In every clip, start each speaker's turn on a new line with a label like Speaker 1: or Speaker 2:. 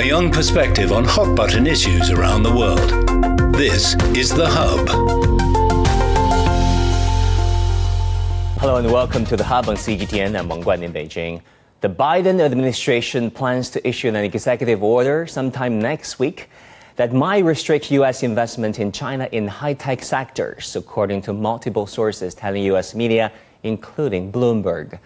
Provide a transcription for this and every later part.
Speaker 1: a young perspective on hot button issues around the world. This is The Hub.
Speaker 2: Hello and welcome to The Hub on CGTN. I'm Wang Guan in Beijing. The Biden administration plans to issue an executive order sometime next week that might restrict U.S. investment in China in high tech sectors, according to multiple sources telling U.S. media, including Bloomberg.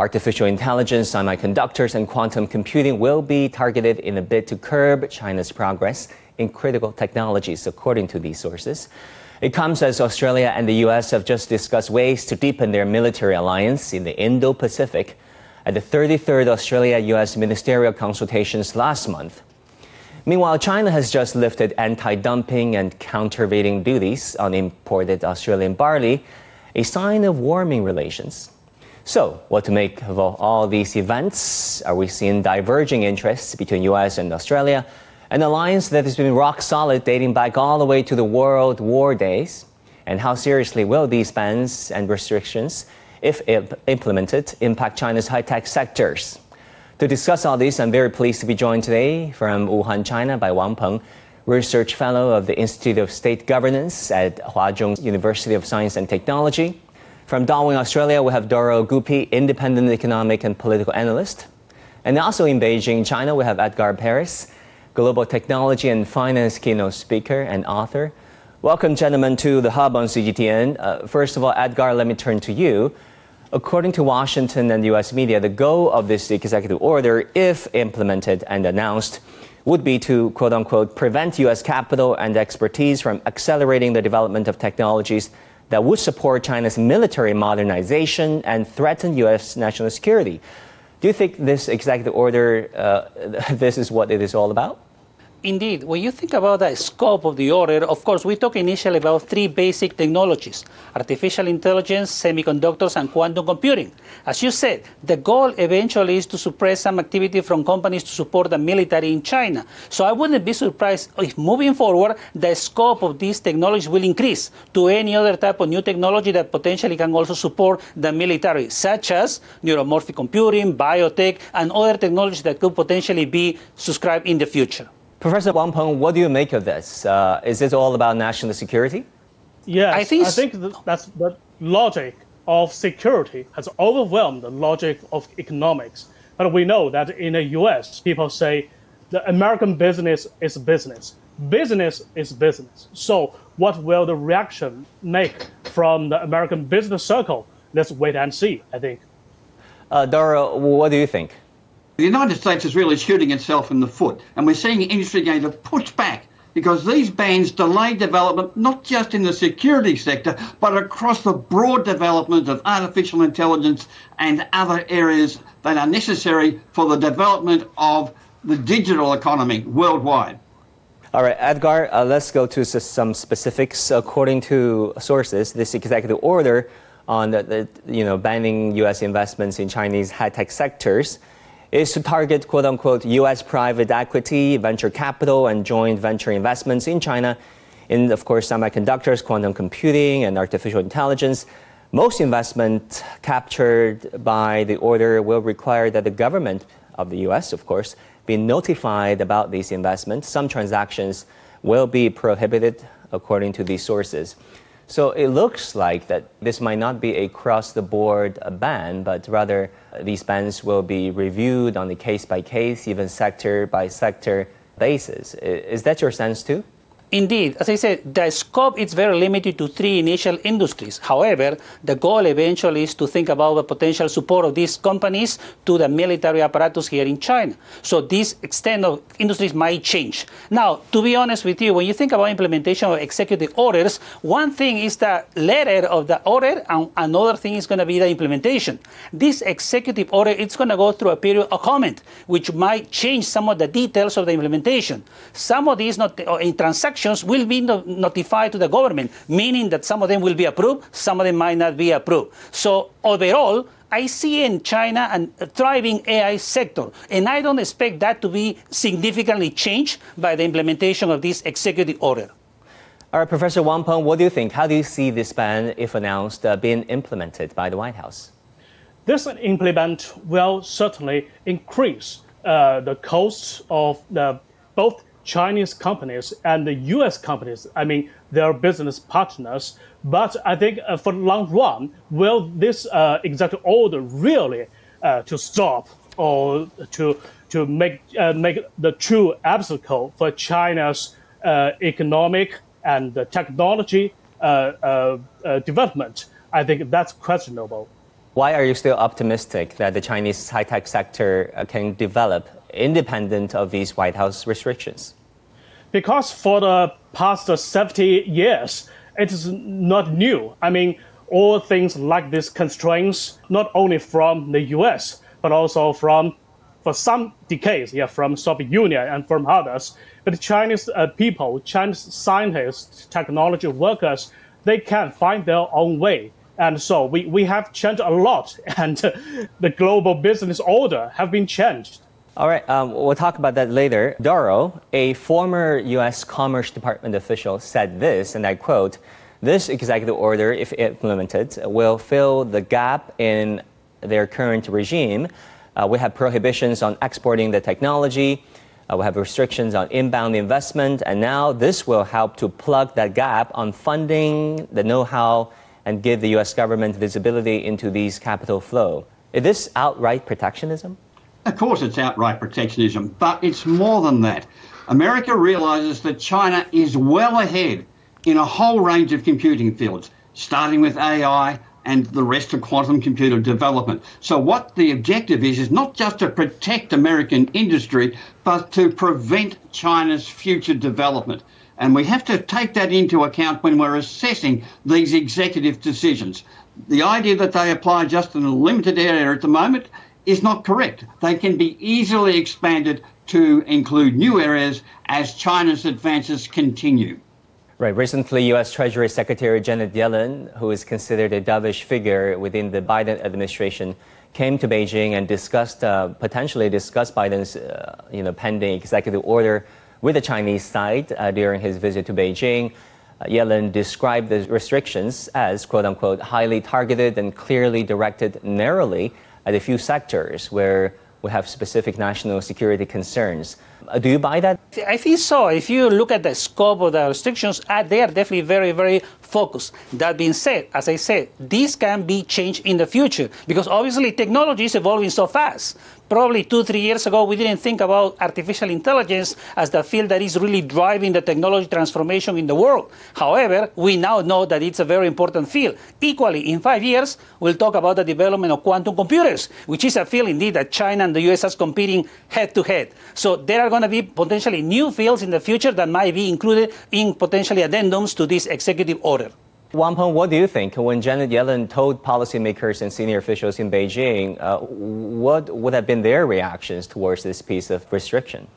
Speaker 2: Artificial intelligence, semiconductors, and quantum computing will be targeted in a bid to curb China's progress in critical technologies, according to these sources. It comes as Australia and the U.S. have just discussed ways to deepen their military alliance in the Indo Pacific at the 33rd Australia US ministerial consultations last month. Meanwhile, China has just lifted anti dumping and countervailing duties on imported Australian barley, a sign of warming relations. So, what to make of all these events? Are we seeing diverging interests between US and Australia? An alliance that has been rock solid dating back all the way to the World War days? And how seriously will these bans and restrictions, if implemented, impact China's high tech sectors? To discuss all this, I'm very pleased to be joined today from Wuhan, China by Wang Peng, Research Fellow of the Institute of State Governance at Huazhong University of Science and Technology. From Darwin, Australia, we have Daryl Guppy, Independent Economic and Political Analyst. And also in Beijing, China, we have Edgar Perez, Global Technology and Finance Keynote Speaker and Author. Welcome, gentlemen, to the Hub on CGTN. Uh, first of all, Edgar, let me turn to you. According to Washington and US media, the goal of this executive order, if implemented and announced, would be to quote unquote prevent US capital and expertise from accelerating the development of technologies that would support China's military modernization and threaten US national security. Do you think this executive order, uh, this is what it is all about?
Speaker 3: Indeed, when you think about the scope of the order, of course, we talk initially about three basic technologies artificial intelligence, semiconductors, and quantum computing. As you said, the goal eventually is to suppress some activity from companies to support the military in China. So I wouldn't be surprised if moving forward, the scope of these technologies will increase to any other type of new technology that potentially can also support the military, such as neuromorphic computing, biotech, and other technologies that could potentially be subscribed in the future.
Speaker 2: Professor Wang Peng, what do you make of this? Uh, is this all about national security?
Speaker 4: Yes, I think, I think that's the logic of security has overwhelmed the logic of economics. But we know that in the US, people say the American business is business. Business is business. So, what will the reaction make from the American business circle? Let's wait and see, I think.
Speaker 2: Uh, Daryl, what do you think?
Speaker 5: The United States is really shooting itself in the foot, and we're seeing industry going to push back because these bans delay development not just in the security sector, but across the broad development of artificial intelligence and other areas that are necessary for the development of the digital economy worldwide.
Speaker 2: All right, Edgar, uh, let's go to some specifics. According to sources, this executive order on the, the you know banning U.S. investments in Chinese high-tech sectors is to target quote unquote US private equity, venture capital, and joint venture investments in China in, of course, semiconductors, quantum computing, and artificial intelligence. Most investment captured by the order will require that the government of the US, of course, be notified about these investments. Some transactions will be prohibited according to these sources. So it looks like that this might not be a cross the board ban, but rather uh, these bans will be reviewed on a case by case, even sector by sector basis. Is that your sense too?
Speaker 3: Indeed, as I said, the scope is very limited to three initial industries. However, the goal eventually is to think about the potential support of these companies to the military apparatus here in China. So this extent of industries might change. Now, to be honest with you, when you think about implementation of executive orders, one thing is the letter of the order, and another thing is going to be the implementation. This executive order, it's going to go through a period of comment, which might change some of the details of the implementation. Some of these not, in transactions actions will be no notified to the government, meaning that some of them will be approved, some of them might not be approved. So overall, I see in China a thriving AI sector, and I don't expect that to be significantly changed by the implementation of this executive order.
Speaker 2: All right, Professor Wang Peng, what do you think? How do you see this ban, if announced, uh, being implemented by the White House?
Speaker 4: This implement will certainly increase uh, the costs of the both Chinese companies and the U.S. companies. I mean, their business partners. But I think uh, for the long run, will this uh, order really uh, to stop or to to make uh, make the true obstacle for China's uh, economic and technology uh, development? I think that's questionable.
Speaker 2: Why are you still optimistic that the Chinese high tech sector can develop independent of these White House restrictions?
Speaker 4: Because for the past 70 years, it is not new. I mean, all things like these constraints, not only from the US, but also from, for some decades, yeah, from Soviet Union and from others. But Chinese uh, people, Chinese scientists, technology workers, they can find their own way. And so we, we have changed a lot, and the global business order have been changed.
Speaker 2: All right, um, we'll talk about that later. Doro, a former U.S. Commerce Department official, said this, and I quote, this executive order, if implemented, will fill the gap in their current regime. Uh, we have prohibitions on exporting the technology. Uh, we have restrictions on inbound investment. And now this will help to plug that gap on funding, the know how, and give the U.S. government visibility into these capital flow. Is this outright protectionism?
Speaker 5: Of course, it's outright protectionism, but it's more than that. America realizes that China is well ahead in a whole range of computing fields, starting with AI and the rest of quantum computer development. So, what the objective is, is not just to protect American industry, but to prevent China's future development. And we have to take that into account when we're assessing these executive decisions. The idea that they apply just in a limited area at the moment is not correct. They can be easily expanded to include new areas as China's advances continue.
Speaker 2: Right. Recently, U.S. Treasury Secretary Janet Yellen, who is considered a dovish figure within the Biden administration, came to Beijing and discussed, uh, potentially discussed Biden's, uh, you know, pending executive order with the Chinese side uh, during his visit to Beijing. Uh, Yellen described the restrictions as, quote unquote, highly targeted and clearly directed narrowly at a few sectors where we have specific national security concerns. Uh, do you buy that?
Speaker 3: I think so. If you look at the scope of the restrictions, uh, they are definitely very, very focused. That being said, as I said, this can be changed in the future because obviously technology is evolving so fast probably two, three years ago, we didn't think about artificial intelligence as the field that is really driving the technology transformation in the world. However, we now know that it's a very important field. Equally, in five years, we'll talk about the development of quantum computers, which is a field indeed that China and the US are competing head to head. So there are going to be potentially new fields in the future that might be included in potentially addendums to this executive order.
Speaker 2: Wang Peng, what do you think? When Janet Yellen told policymakers and senior officials in Beijing, uh, what would have been their reactions towards this piece of restriction?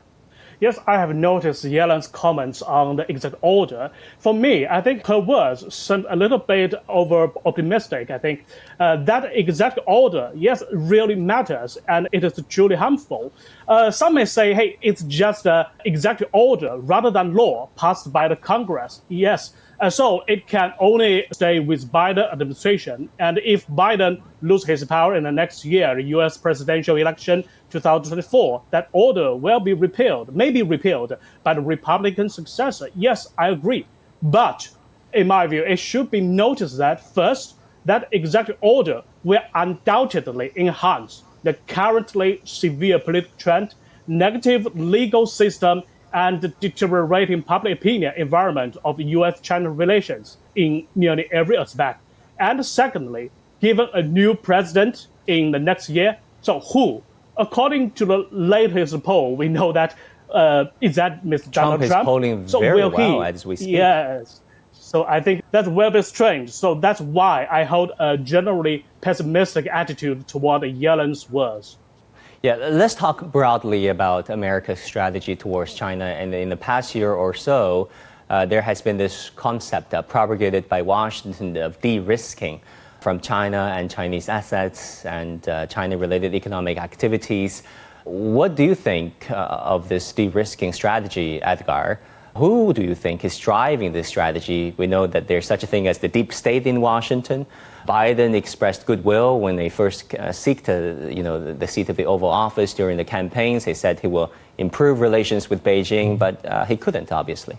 Speaker 4: Yes, I have noticed Yellen's comments on the exact order. For me, I think her words seem a little bit over optimistic. I think uh, that exact order, yes, really matters and it is truly harmful. Uh, some may say, hey, it's just an exact order rather than law passed by the Congress. Yes, and so it can only stay with Biden administration. And if Biden loses his power in the next year, U.S. presidential election 2024, that order will be repealed, may be repealed by the Republican successor. Yes, I agree. But in my view, it should be noticed that first, that executive order will undoubtedly enhance the currently severe political trend, negative legal system, and deteriorating public opinion environment of U.S.-China relations in nearly every aspect. And secondly, given a new president in the next year, so who, according to the latest poll, we know that uh, is that Mr.
Speaker 2: Trump
Speaker 4: Donald
Speaker 2: is
Speaker 4: Trump.
Speaker 2: polling
Speaker 4: so
Speaker 2: very
Speaker 4: will
Speaker 2: well
Speaker 4: he,
Speaker 2: as we speak.
Speaker 4: Yes. So I think that's very strange. So that's why I hold a generally pessimistic attitude toward Yellen's words.
Speaker 2: Yeah, let's talk broadly about America's strategy towards China. And in the past year or so, uh, there has been this concept uh, propagated by Washington of de risking from China and Chinese assets and uh, China related economic activities. What do you think uh, of this de risking strategy, Edgar? Who do you think is driving this strategy? We know that there's such a thing as the deep state in Washington. Biden expressed goodwill when they first uh, seeked you know, the, the, seat of the Oval Office during the campaigns. He said he will improve relations with Beijing, but uh, he couldn't, obviously.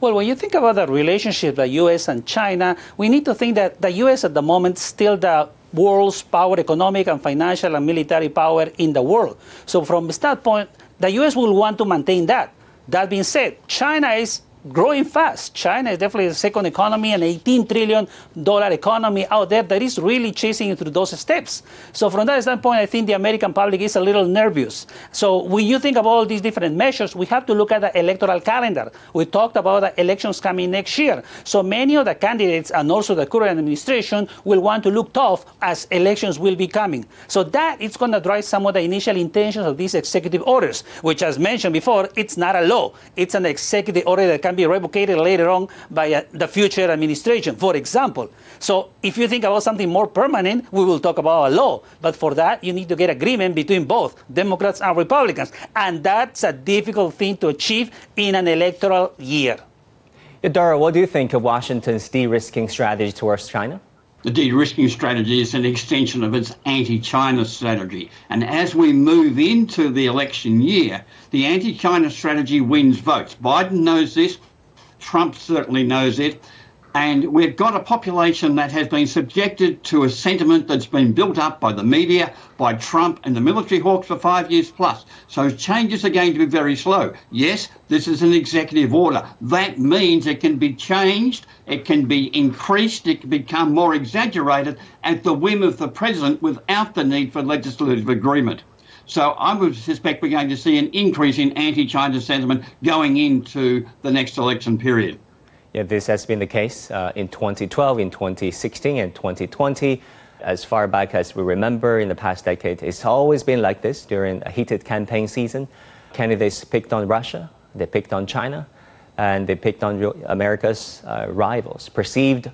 Speaker 3: Well, when you think about the relationship, the U.S. and China, we need to think that the U.S. at the moment still the world's power, economic and financial and military power in the world. So from that point, the U.S. will want to maintain that. That being said, China is growing fast. China is definitely the second economy, an 18 trillion dollar economy out there that is really chasing through those steps. So from that standpoint, I think the American public is a little nervous. So when you think about all these different measures, we have to look at the electoral calendar. We talked about the elections coming next year. So many of the candidates and also the current administration will want to look tough as elections will be coming. So that is going to drive some of the initial intentions of these executive orders, which as mentioned before, it's not a law. It's an executive order that can be revocated later on by uh, the future administration, for example. So if you think about something more permanent, we will talk about a law. But for that, you need to get agreement between both Democrats and Republicans. And that's a difficult thing to achieve in an electoral year.
Speaker 2: Daryl, what do you think of Washington's de risking strategy towards China?
Speaker 5: The de risking strategy is an extension of its anti China strategy. And as we move into the election year, the anti China strategy wins votes. Biden knows this, Trump certainly knows it. And we've got a population that has been subjected to a sentiment that's been built up by the media, by Trump and the military hawks for five years plus. So changes are going to be very slow. Yes, this is an executive order. That means it can be changed, it can be increased, it can become more exaggerated at the whim of the president without the need for legislative agreement. So I would suspect we're going to see an increase in anti China sentiment going into the next election period.
Speaker 2: This has been the case uh, in 2012, in 2016, and 2020. As far back as we remember in the past decade, it's always been like this during a heated campaign season. Candidates picked on Russia, they picked on China, and they picked on America's uh, rivals, perceived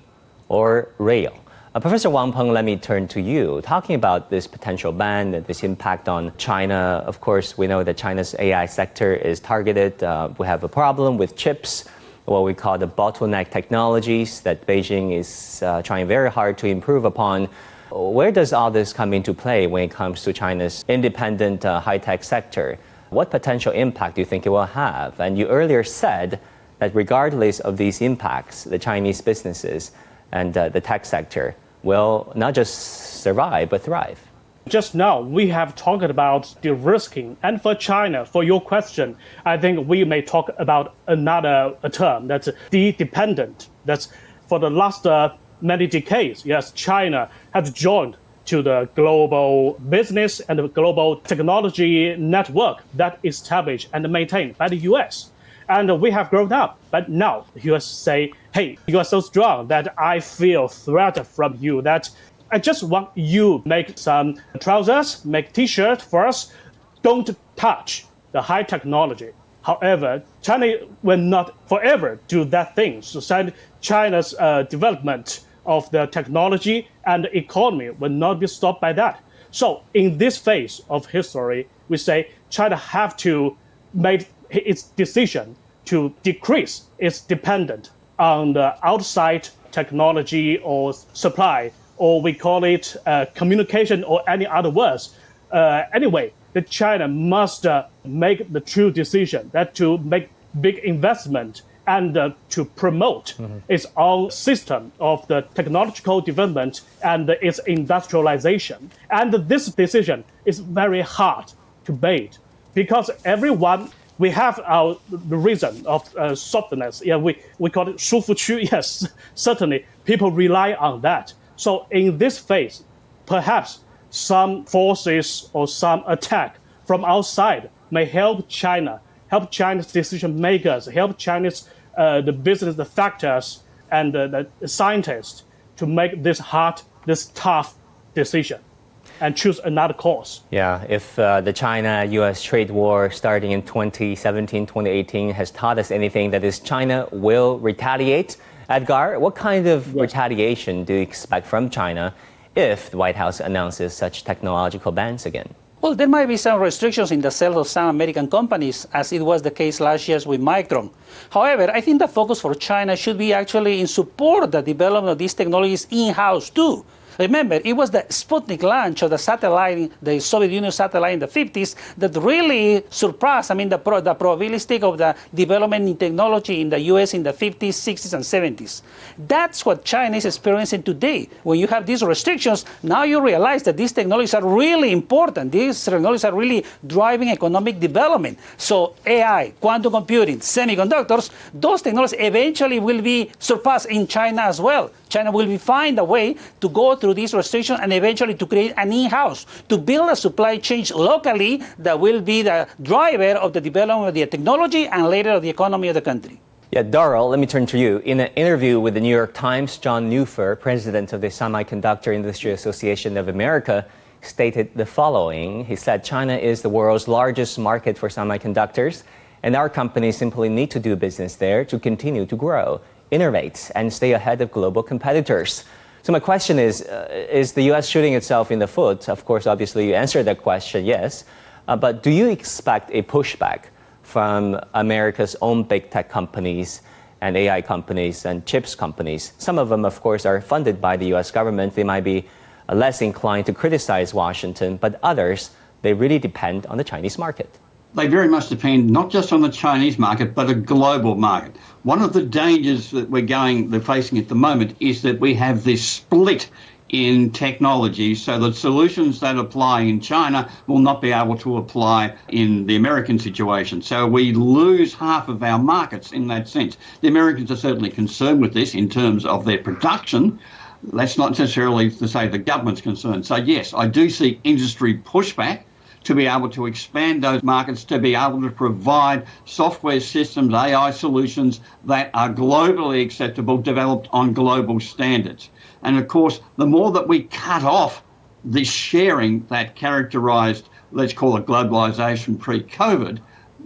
Speaker 2: or real. Uh, Professor Wang Peng, let me turn to you. Talking about this potential ban and this impact on China, of course, we know that China's AI sector is targeted. Uh, we have a problem with chips, what we call the bottleneck technologies that Beijing is uh, trying very hard to improve upon. Where does all this come into play when it comes to China's independent uh, high tech sector? What potential impact do you think it will have? And you earlier said that regardless of these impacts, the Chinese businesses and uh, the tech sector will not just survive, but thrive.
Speaker 4: Just now, we have talked about de-risking. And for China, for your question, I think we may talk about another term that's de-dependent. That's for the last uh, many decades, yes, China has joined to the global business and the global technology network that established and maintained by the US. And we have grown up. But now the US say, hey, you are so strong that I feel threat from you that I just want you make some trousers, make t-shirt for us. Don't touch the high technology. However, China will not forever do that thing. So China's uh, development of the technology and the economy will not be stopped by that. So in this phase of history, we say China have to make its decision to decrease its dependence on the outside technology or supply, or we call it uh, communication or any other words. Uh, anyway, the China must uh, make the true decision that to make big investment and uh, to promote mm-hmm. its own system of the technological development and its industrialization. And this decision is very hard to make because everyone we have our the reason of uh, softness. Yeah, we, we call it 舒服区. Yes, certainly people rely on that. So in this phase, perhaps some forces or some attack from outside may help China, help China's decision makers, help China's uh, the business the factors and uh, the scientists to make this hard, this tough decision and choose another course.
Speaker 2: Yeah, if uh, the China US trade war starting in 2017, 2018 has taught us anything, that is, China will retaliate. Edgar, what kind of yes. retaliation do you expect from China if the White House announces such technological bans again?
Speaker 3: Well, there might be some restrictions in the sales of some American companies, as it was the case last year with Micron. However, I think the focus for China should be actually in support the development of these technologies in-house too. Remember, it was the Sputnik launch of the satellite, the Soviet Union satellite in the 50s, that really surpassed, I mean, the, pro, the probabilistic of the development in technology in the US in the 50s, 60s, and 70s. That's what China is experiencing today. When you have these restrictions, now you realize that these technologies are really important. These technologies are really driving economic development. So AI, quantum computing, semiconductors, those technologies eventually will be surpassed in China as well. China will be find a way to go through these restrictions and eventually to create an in-house, to build a supply chain locally that will be the driver of the development of the technology and later of the economy of the country.
Speaker 2: Yeah, Daryl, let me turn to you. In an interview with the New York Times, John Neuffer, president of the Semiconductor Industry Association of America, stated the following. He said China is the world's largest market for semiconductors, and our companies simply need to do business there to continue to grow innovate and stay ahead of global competitors. So my question is, uh, is the U.S. shooting itself in the foot? Of course, obviously you answered that question, yes. Uh, but do you expect a pushback from America's own big tech companies and AI companies and chips companies? Some of them, of course, are funded by the U.S. government. They might be uh, less inclined to criticize Washington, but others, they really depend on the Chinese market
Speaker 5: they very much depend not just on the Chinese market, but a global market. One of the dangers that we're going, we're facing at the moment is that we have this split in technology so that solutions that apply in China will not be able to apply in the American situation. So we lose half of our markets in that sense. The Americans are certainly concerned with this in terms of their production. That's not necessarily to say the government's concerned. So yes, I do see industry pushback to be able to expand those markets, to be able to provide software systems, AI solutions that are globally acceptable, developed on global standards. And of course, the more that we cut off this sharing that characterized, let's call it globalization pre COVID,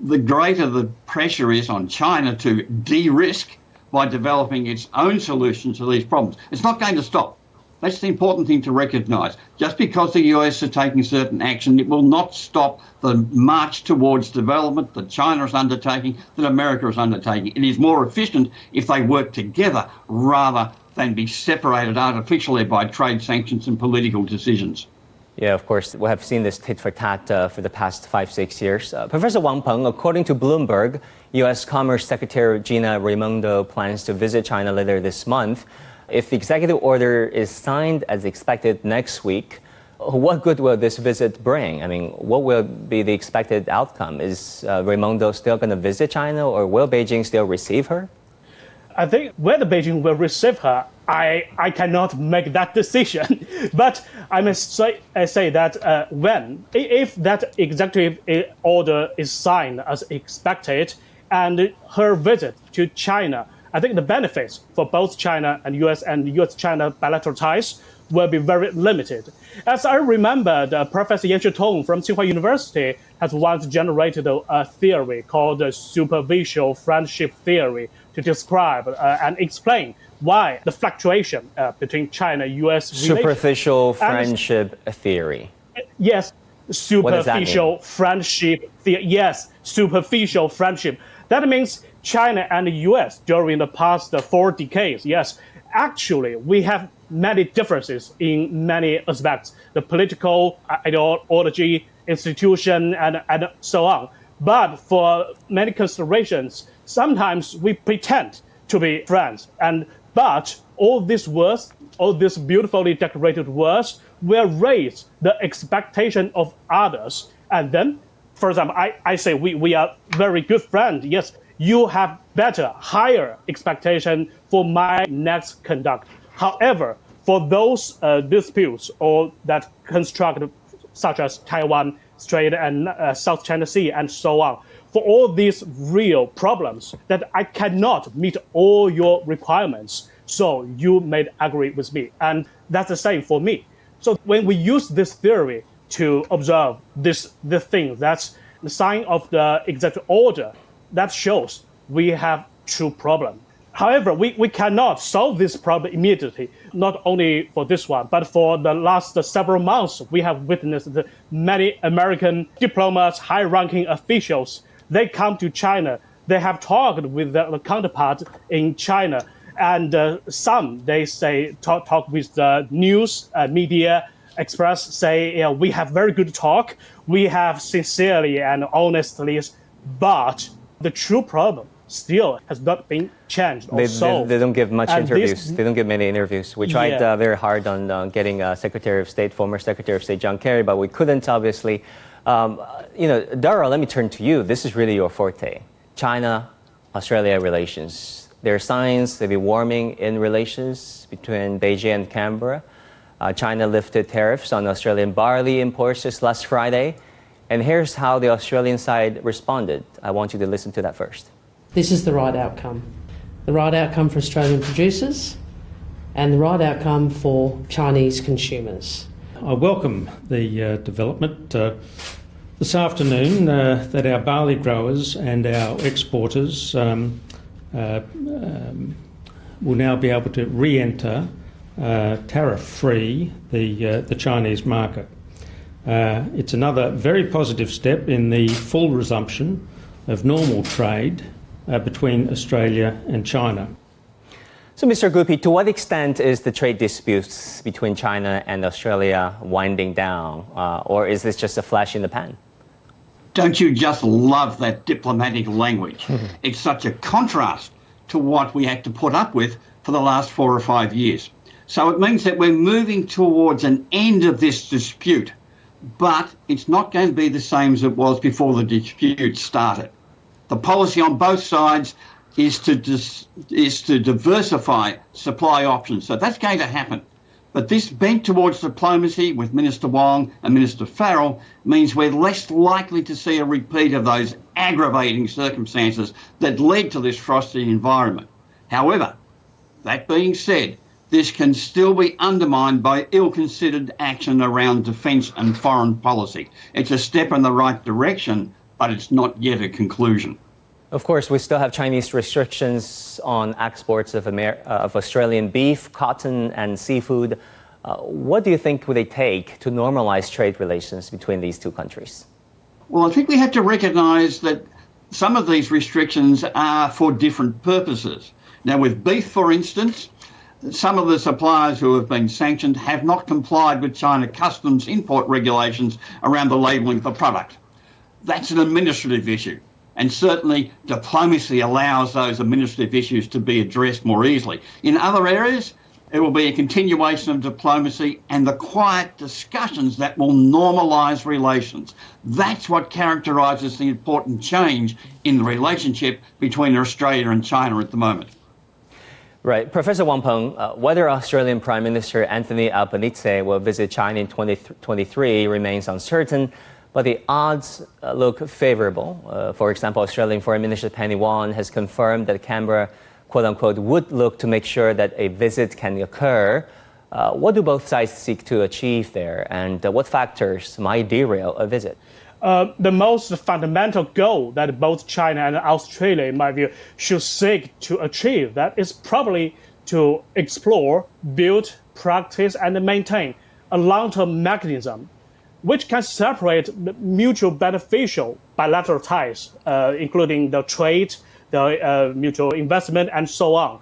Speaker 5: the greater the pressure is on China to de risk by developing its own solutions to these problems. It's not going to stop. That's the important thing to recognise. Just because the US are taking certain action, it will not stop the march towards development that China is undertaking, that America is undertaking. It is more efficient if they work together rather than be separated artificially by trade sanctions and political decisions.
Speaker 2: Yeah, of course, we have seen this tit for tat uh, for the past five, six years. Uh, Professor Wang Peng, according to Bloomberg, U.S. Commerce Secretary Gina Raimondo plans to visit China later this month. If the executive order is signed as expected next week, what good will this visit bring? I mean, what will be the expected outcome? Is uh, Raimondo still going to visit China, or will Beijing still receive her?
Speaker 4: I think whether Beijing will receive her, I, I cannot make that decision. but I must say, I say that uh, when, if that executive uh, order is signed as expected, and her visit to China I think the benefits for both China and US and US-China bilateral ties will be very limited. As I remember, Professor Yan Xuetong from Tsinghua University has once generated a, a theory called the superficial friendship theory to describe uh, and explain why the fluctuation uh, between China and US
Speaker 2: superficial friendship and, theory.
Speaker 4: Yes, superficial friendship theory. Yes, superficial friendship. That means China and the US during the past four decades, yes, actually we have many differences in many aspects, the political uh, ideology, institution, and, and so on. But for many considerations, sometimes we pretend to be friends. And but all these words, all these beautifully decorated words will raise the expectation of others. And then, for example, I, I say we, we are very good friends. Yes, you have better, higher expectation for my next conduct. However, for those uh, disputes or that construct, such as Taiwan Strait and uh, South China Sea and so on, for all these real problems that I cannot meet all your requirements, so you may agree with me. And that's the same for me. So when we use this theory to observe this, this thing, that's the sign of the executive order that shows we have true problem. However, we, we cannot solve this problem immediately, not only for this one, but for the last several months, we have witnessed many American diplomats, high ranking officials. They come to China, they have talked with their counterpart in China, and uh, some they say talk, talk with the news uh, media express say know, we have very good talk we have sincerely and honestly but the true problem still has not been changed
Speaker 2: or they, solved. They, they don't give much and interviews. This, they don't give many interviews. We tried yeah. uh, very hard on uh, getting uh, Secretary of State, former Secretary of State John Kerry, but we couldn't, obviously. Um, you know, Daryl, let me turn to you. This is really your forte. China, Australia relations. There are signs of a warming in relations between Beijing and Canberra. Uh, China lifted tariffs on Australian barley imports just last Friday. And here's how the Australian side responded. I want you to listen to that first.
Speaker 6: This is the right outcome. The right outcome for Australian producers and the right outcome for Chinese consumers.
Speaker 7: I welcome the uh, development uh, this afternoon uh, that our barley growers and our exporters um, uh, um, will now be able to re enter uh, tariff free the, uh, the Chinese market. Uh, it's another very positive step in the full resumption of normal trade uh, between Australia and China.
Speaker 2: So, Mr. Guppy, to what extent is the trade disputes between China and Australia winding down, uh, or is this just a flash in the pan?
Speaker 5: Don't you just love that diplomatic language? it's such a contrast to what we had to put up with for the last four or five years. So it means that we're moving towards an end of this dispute, but it's not going to be the same as it was before the dispute started. The policy on both sides is to dis, is to diversify supply options. So that's going to happen. But this bent towards diplomacy with Minister Wong and Minister Farrell means we're less likely to see a repeat of those aggravating circumstances that led to this frosty environment. However, that being said, this can still be undermined by ill considered action around defence and foreign policy. It's a step in the right direction, but it's not yet a conclusion.
Speaker 2: Of course, we still have Chinese restrictions on exports of, Amer- uh, of Australian beef, cotton, and seafood. Uh, what do you think would it take to normalize trade relations between these two countries?
Speaker 5: Well, I think we have to recognise that some of these restrictions are for different purposes. Now, with beef, for instance, some of the suppliers who have been sanctioned have not complied with China customs import regulations around the labelling of the product. That's an administrative issue. And certainly diplomacy allows those administrative issues to be addressed more easily. In other areas, it will be a continuation of diplomacy and the quiet discussions that will normalise relations. That's what characterises the important change in the relationship between Australia and China at the moment.
Speaker 2: Right. Professor Wang Peng, uh, whether Australian Prime Minister Anthony Albanese will visit China in 2023 remains uncertain, but the odds uh, look favorable. Uh, for example, Australian Foreign Minister Penny Wong has confirmed that Canberra, quote unquote, would look to make sure that a visit can occur. Uh, what do both sides seek to achieve there, and uh, what factors might derail a visit?
Speaker 4: Uh, the most fundamental goal that both China and Australia, in my view, should seek to achieve that is probably to explore, build, practice, and maintain a long-term mechanism which can separate mutual beneficial bilateral ties, uh, including the trade, the uh, mutual investment, and so on.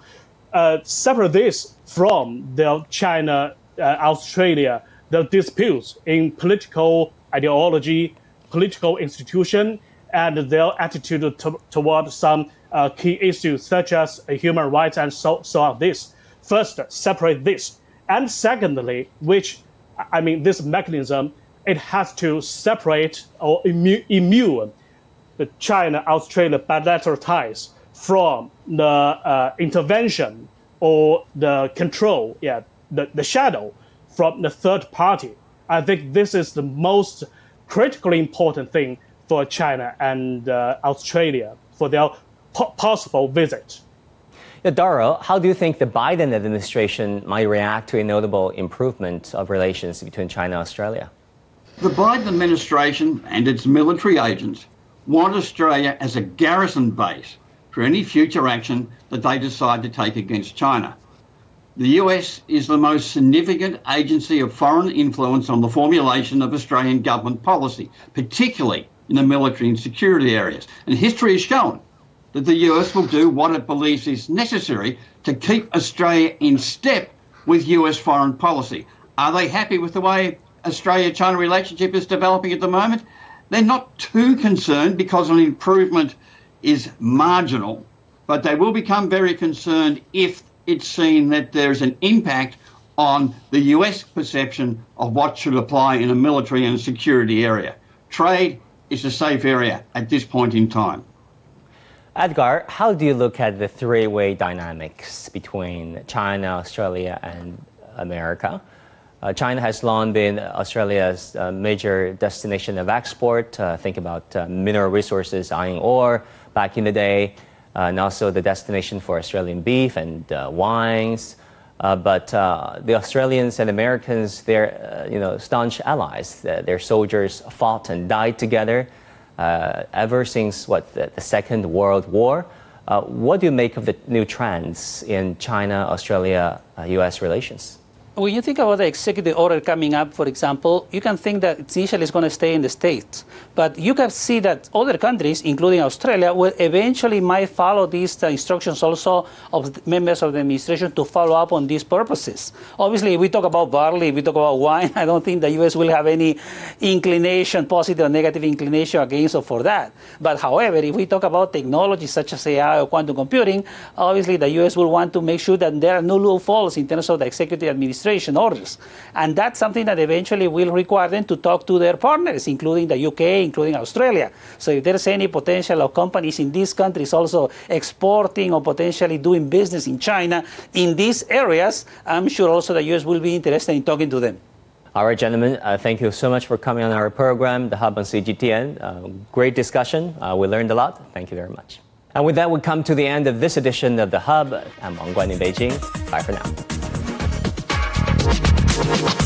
Speaker 4: Uh, separate this from the China, uh, Australia, the disputes in political ideology, political institution and their attitude to, toward some uh, key issues such as human rights and so, so on. This first separate this, and secondly, which I mean this mechanism it has to separate or immune the China-Australia bilateral ties from the uh, intervention or the control, yeah, the, the shadow from the third party. I think this is the most critically important thing for China and uh, Australia for their po- possible visit.
Speaker 2: Yeah, Daryl, how do you think the Biden administration might react to a notable improvement of relations between China and Australia?
Speaker 5: The Biden administration and its military agents want Australia as a garrison base for any future action that they decide to take against China. The US is the most significant agency of foreign influence on the formulation of Australian government policy, particularly in the military and security areas. And history has shown that the US will do what it believes is necessary to keep Australia in step with US foreign policy. Are they happy with the way Australia China relationship is developing at the moment? They're not too concerned because an improvement is marginal, but they will become very concerned if it's seen that there's an impact on the US perception of what should apply in a military and security area. Trade is a safe area at this point in time.
Speaker 2: Edgar, how do you look at the three way dynamics between China, Australia, and America? Uh, China has long been Australia's uh, major destination of export. Uh, think about uh, mineral resources, iron ore back in the day. Uh, and also the destination for Australian beef and uh, wines. Uh, but the Australians and Americans, they're you know staunch allies. their soldiers fought and died together ever since what the, the Second World War. what do you make of the new trends in China, Australia, U.S. relations?
Speaker 3: When you think about the executive order coming up, for example, you can think that initially it's going to stay in the States. But you can see that other countries, including Australia, will eventually might follow these uh, instructions also of members of the administration to follow up on these purposes. Obviously, if we talk about barley, if we talk about wine, I don't think the U.S. will have any inclination, positive or negative inclination against or for that. But however, if we talk about technology such as AI or quantum computing, obviously the U.S. will want to make sure that there are no loopholes in terms of the executive administration orders. And that's something that eventually will require them to talk to their partners, including the UK, including Australia. So if there's any potential of companies in these countries also exporting or potentially doing business in China in these areas, I'm sure also the US will be interested in talking to them.
Speaker 2: All right, gentlemen, uh, thank you so much for coming on our program, The Hub on CGTN. Uh, great discussion. Uh, we learned a lot. Thank you very much. And with that, we come to the end of this edition of The Hub. I'm Wang Guan in Beijing. Bye for now. Thank you.